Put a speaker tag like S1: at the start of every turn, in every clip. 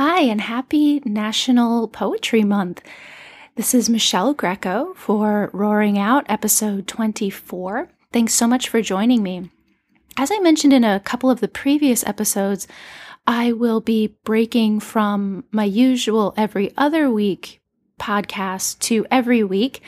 S1: Hi, and happy National Poetry Month. This is Michelle Greco for Roaring Out, episode 24. Thanks so much for joining me. As I mentioned in a couple of the previous episodes, I will be breaking from my usual every other week podcast to every week.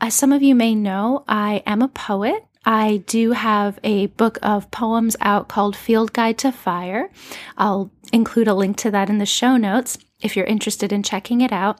S1: As some of you may know, I am a poet. I do have a book of poems out called Field Guide to Fire. I'll include a link to that in the show notes if you're interested in checking it out.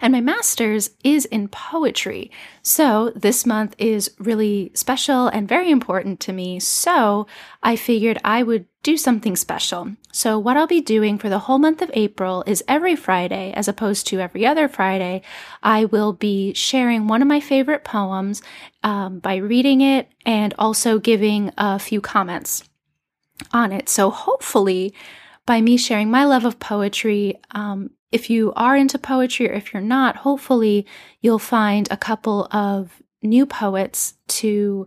S1: And my master's is in poetry. So this month is really special and very important to me. So I figured I would do something special. So what I'll be doing for the whole month of April is every Friday, as opposed to every other Friday, I will be sharing one of my favorite poems um, by reading it and also giving a few comments on it. So hopefully, by me sharing my love of poetry, um, if you are into poetry or if you're not, hopefully you'll find a couple of new poets to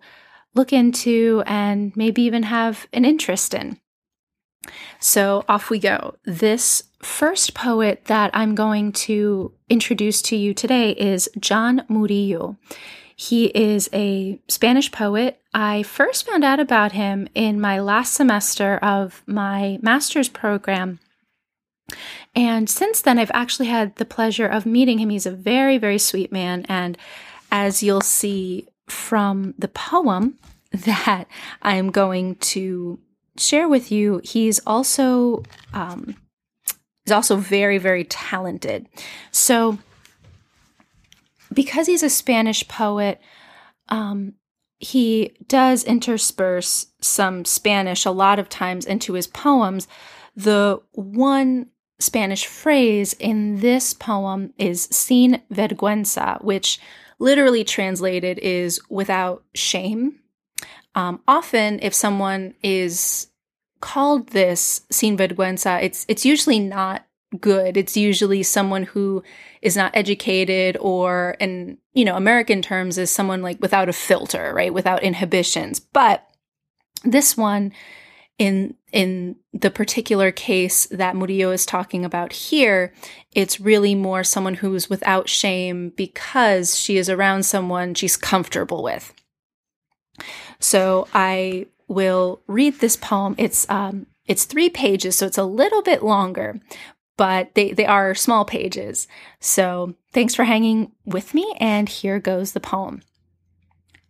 S1: look into and maybe even have an interest in. So off we go. This first poet that I'm going to introduce to you today is John Murillo. He is a Spanish poet. I first found out about him in my last semester of my master's program and since then, I've actually had the pleasure of meeting him. He's a very, very sweet man. And as you'll see from the poem that I'm going to share with you, he's also um, he's also very, very talented. So, because he's a Spanish poet, um, he does intersperse some Spanish a lot of times into his poems. The one Spanish phrase in this poem is sin vergüenza, which literally translated is without shame. Um, often, if someone is called this sin vergüenza, it's it's usually not good. It's usually someone who is not educated, or in you know American terms, is someone like without a filter, right, without inhibitions. But this one in in the particular case that Murillo is talking about here, it's really more someone who's without shame because she is around someone she's comfortable with. So I will read this poem. It's um it's three pages, so it's a little bit longer, but they, they are small pages. So thanks for hanging with me, and here goes the poem.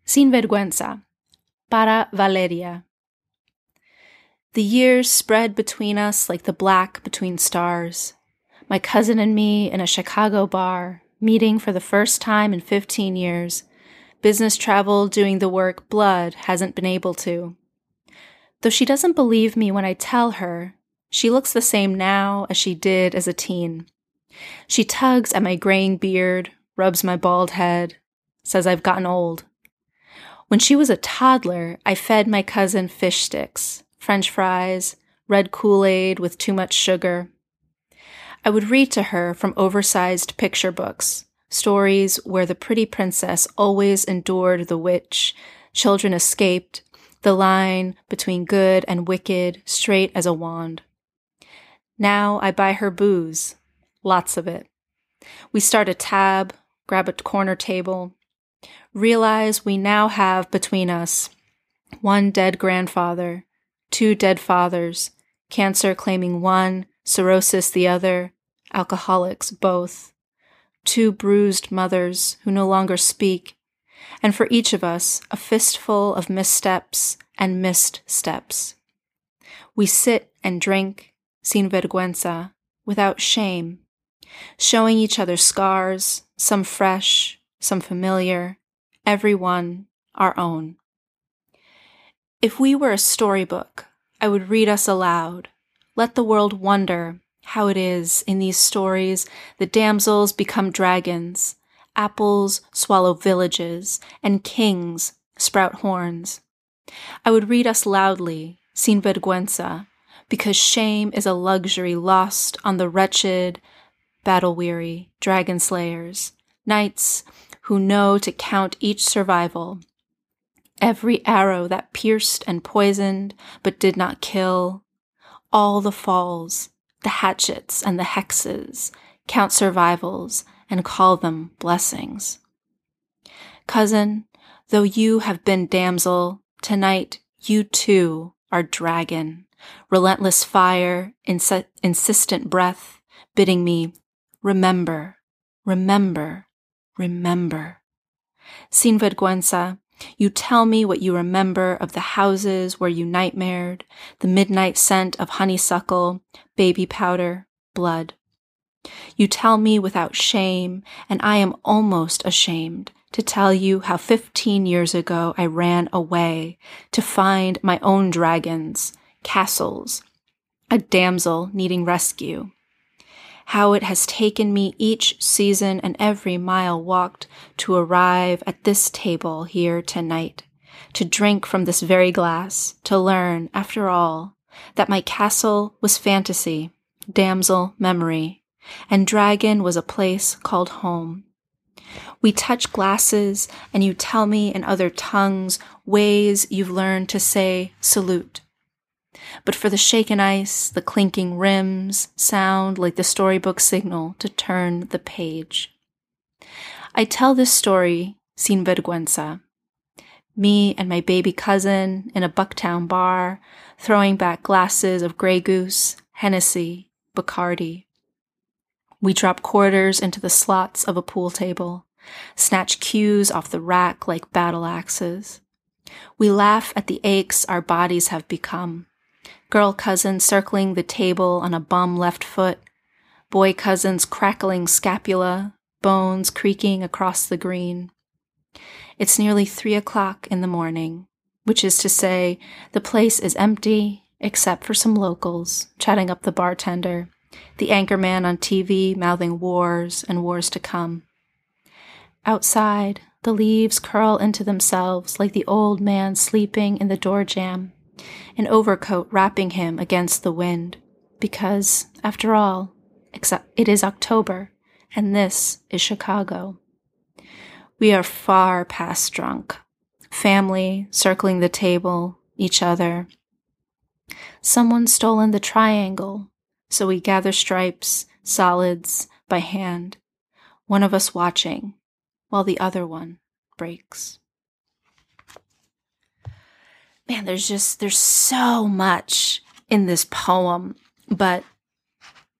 S1: Sin vergüenza. Para Valeria. The years spread between us like the black between stars. My cousin and me in a Chicago bar, meeting for the first time in 15 years. Business travel doing the work blood hasn't been able to. Though she doesn't believe me when I tell her, she looks the same now as she did as a teen. She tugs at my graying beard, rubs my bald head, says I've gotten old. When she was a toddler, I fed my cousin fish sticks. French fries, red Kool Aid with too much sugar. I would read to her from oversized picture books, stories where the pretty princess always endured the witch, children escaped, the line between good and wicked straight as a wand. Now I buy her booze, lots of it. We start a tab, grab a corner table, realize we now have between us one dead grandfather, two dead fathers, cancer claiming one, cirrhosis the other, alcoholics both, two bruised mothers who no longer speak, and for each of us a fistful of missteps and missed steps. We sit and drink, sin vergüenza, without shame, showing each other scars, some fresh, some familiar, every one our own. If we were a storybook, I would read us aloud. Let the world wonder how it is in these stories the damsels become dragons, apples swallow villages, and kings sprout horns. I would read us loudly, sin vergüenza, because shame is a luxury lost on the wretched, battle weary dragon slayers, knights who know to count each survival every arrow that pierced and poisoned but did not kill, all the falls, the hatchets and the hexes, count survivals, and call them blessings. Cousin, though you have been damsel, tonight you too are dragon, relentless fire, ins- insistent breath, bidding me, remember, remember, remember. Sinvergüenza, you tell me what you remember of the houses where you nightmared, the midnight scent of honeysuckle, baby powder, blood. You tell me without shame, and I am almost ashamed to tell you how 15 years ago I ran away to find my own dragons, castles, a damsel needing rescue. How it has taken me each season and every mile walked to arrive at this table here tonight, to drink from this very glass, to learn, after all, that my castle was fantasy, damsel memory, and Dragon was a place called home. We touch glasses, and you tell me in other tongues ways you've learned to say salute. But for the shaken ice, the clinking rims sound like the storybook signal to turn the page. I tell this story sin vergüenza. Me and my baby cousin in a Bucktown bar, throwing back glasses of Grey Goose, Hennessy, Bacardi. We drop quarters into the slots of a pool table, snatch cues off the rack like battle axes. We laugh at the aches our bodies have become. Girl cousins circling the table on a bum left foot, boy cousins crackling scapula, bones creaking across the green. It's nearly three o'clock in the morning, which is to say, the place is empty except for some locals chatting up the bartender the anchor man on TV mouthing wars and wars to come. Outside, the leaves curl into themselves like the old man sleeping in the door jamb, an overcoat wrapping him against the wind, because, after all, it is October, and this is Chicago. We are far past drunk. Family circling the table, each other. Someone's stolen the triangle, so we gather stripes, solids, by hand, one of us watching, while the other one breaks. Man, there's just, there's so much in this poem, but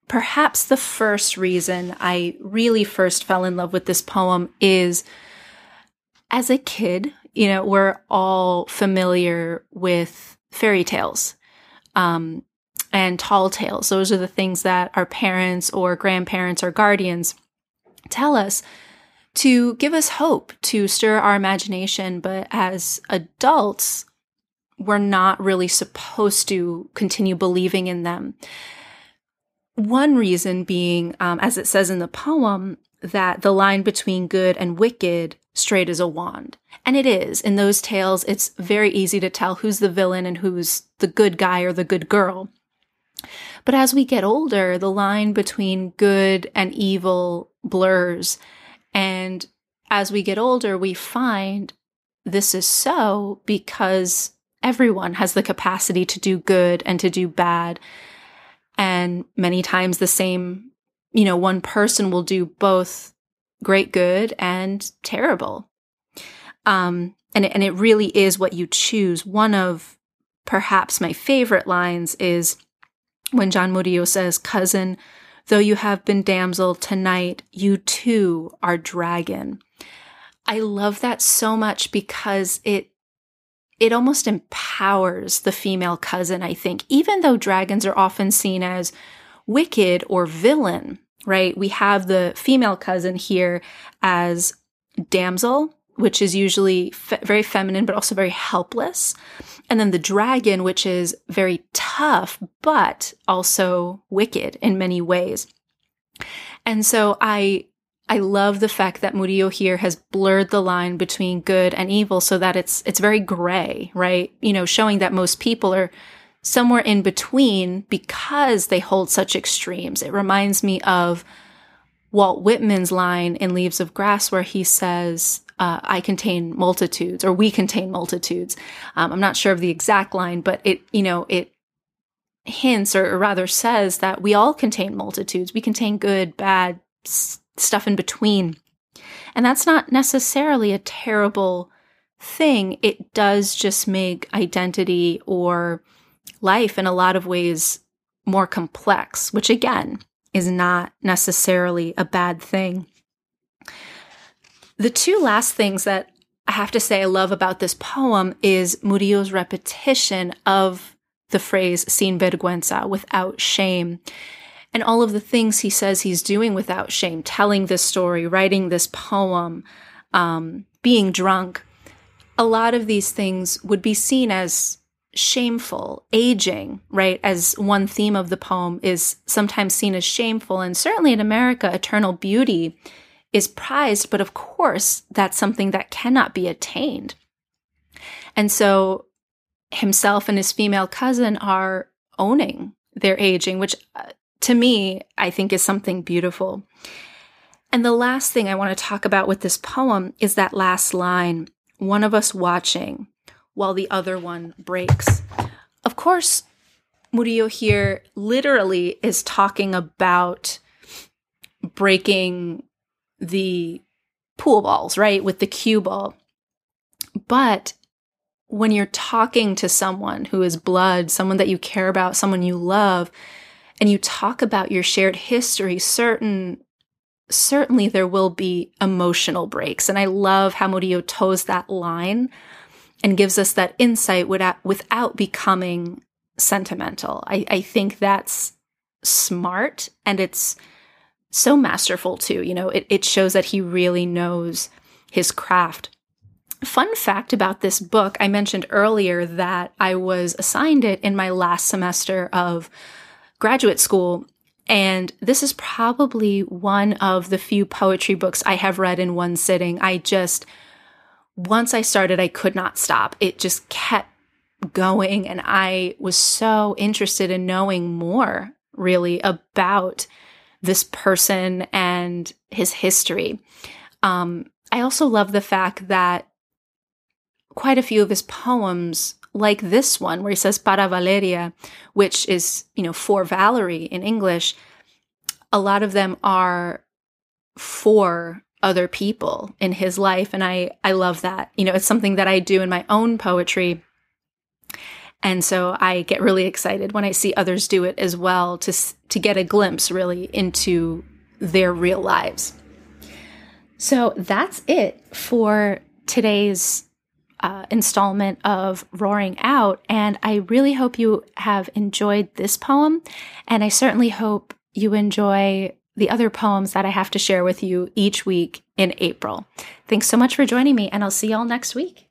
S1: perhaps the first reason I really first fell in love with this poem is as a kid, you know, we're all familiar with fairy tales. Um, and tall tales. Those are the things that our parents or grandparents or guardians tell us to give us hope, to stir our imagination. But as adults, we're not really supposed to continue believing in them. One reason being, um, as it says in the poem, that the line between good and wicked straight as a wand. And it is. In those tales, it's very easy to tell who's the villain and who's the good guy or the good girl. But as we get older, the line between good and evil blurs. And as we get older, we find this is so because everyone has the capacity to do good and to do bad. And many times the same, you know, one person will do both great good and terrible. Um, and, and it really is what you choose. One of perhaps my favorite lines is when John Murillo says, Cousin, though you have been damsel tonight, you too are dragon. I love that so much because it it almost empowers the female cousin, I think, even though dragons are often seen as wicked or villain, right? We have the female cousin here as damsel, which is usually fe- very feminine, but also very helpless. And then the dragon, which is very tough, but also wicked in many ways. And so I, I love the fact that Murillo here has blurred the line between good and evil so that it's, it's very gray, right? You know, showing that most people are somewhere in between because they hold such extremes. It reminds me of Walt Whitman's line in Leaves of Grass where he says, uh, I contain multitudes or we contain multitudes. Um, I'm not sure of the exact line, but it, you know, it, hints or, or rather says that we all contain multitudes. We contain good, bad, stuff in between. And that's not necessarily a terrible thing. It does just make identity or life in a lot of ways more complex, which again is not necessarily a bad thing. The two last things that I have to say I love about this poem is Murillo's repetition of the phrase sin vergüenza, without shame. And all of the things he says he's doing without shame, telling this story, writing this poem, um, being drunk. A lot of these things would be seen as shameful, aging, right? As one theme of the poem is sometimes seen as shameful. And certainly in America, eternal beauty is prized, but of course, that's something that cannot be attained. And so himself and his female cousin are owning their aging, which uh, to me, I think is something beautiful. And the last thing I want to talk about with this poem is that last line one of us watching while the other one breaks. Of course, Murillo here literally is talking about breaking the pool balls, right? With the cue ball. But when you're talking to someone who is blood, someone that you care about, someone you love, and you talk about your shared history, certain certainly there will be emotional breaks. And I love how Murillo toes that line and gives us that insight without, without becoming sentimental. I, I think that's smart and it's so masterful too. You know, it, it shows that he really knows his craft. Fun fact about this book I mentioned earlier that I was assigned it in my last semester of graduate school. And this is probably one of the few poetry books I have read in one sitting. I just once I started, I could not stop. It just kept going. And I was so interested in knowing more, really, about this person and his history. Um, I also love the fact that quite a few of his poems, like this one, where he says para Valeria, which is, you know, for Valerie in English, a lot of them are for other people in his life and I I love that. You know, it's something that I do in my own poetry. And so I get really excited when I see others do it as well to to get a glimpse really into their real lives. So that's it for today's uh, installment of Roaring Out. And I really hope you have enjoyed this poem. And I certainly hope you enjoy the other poems that I have to share with you each week in April. Thanks so much for joining me, and I'll see y'all next week.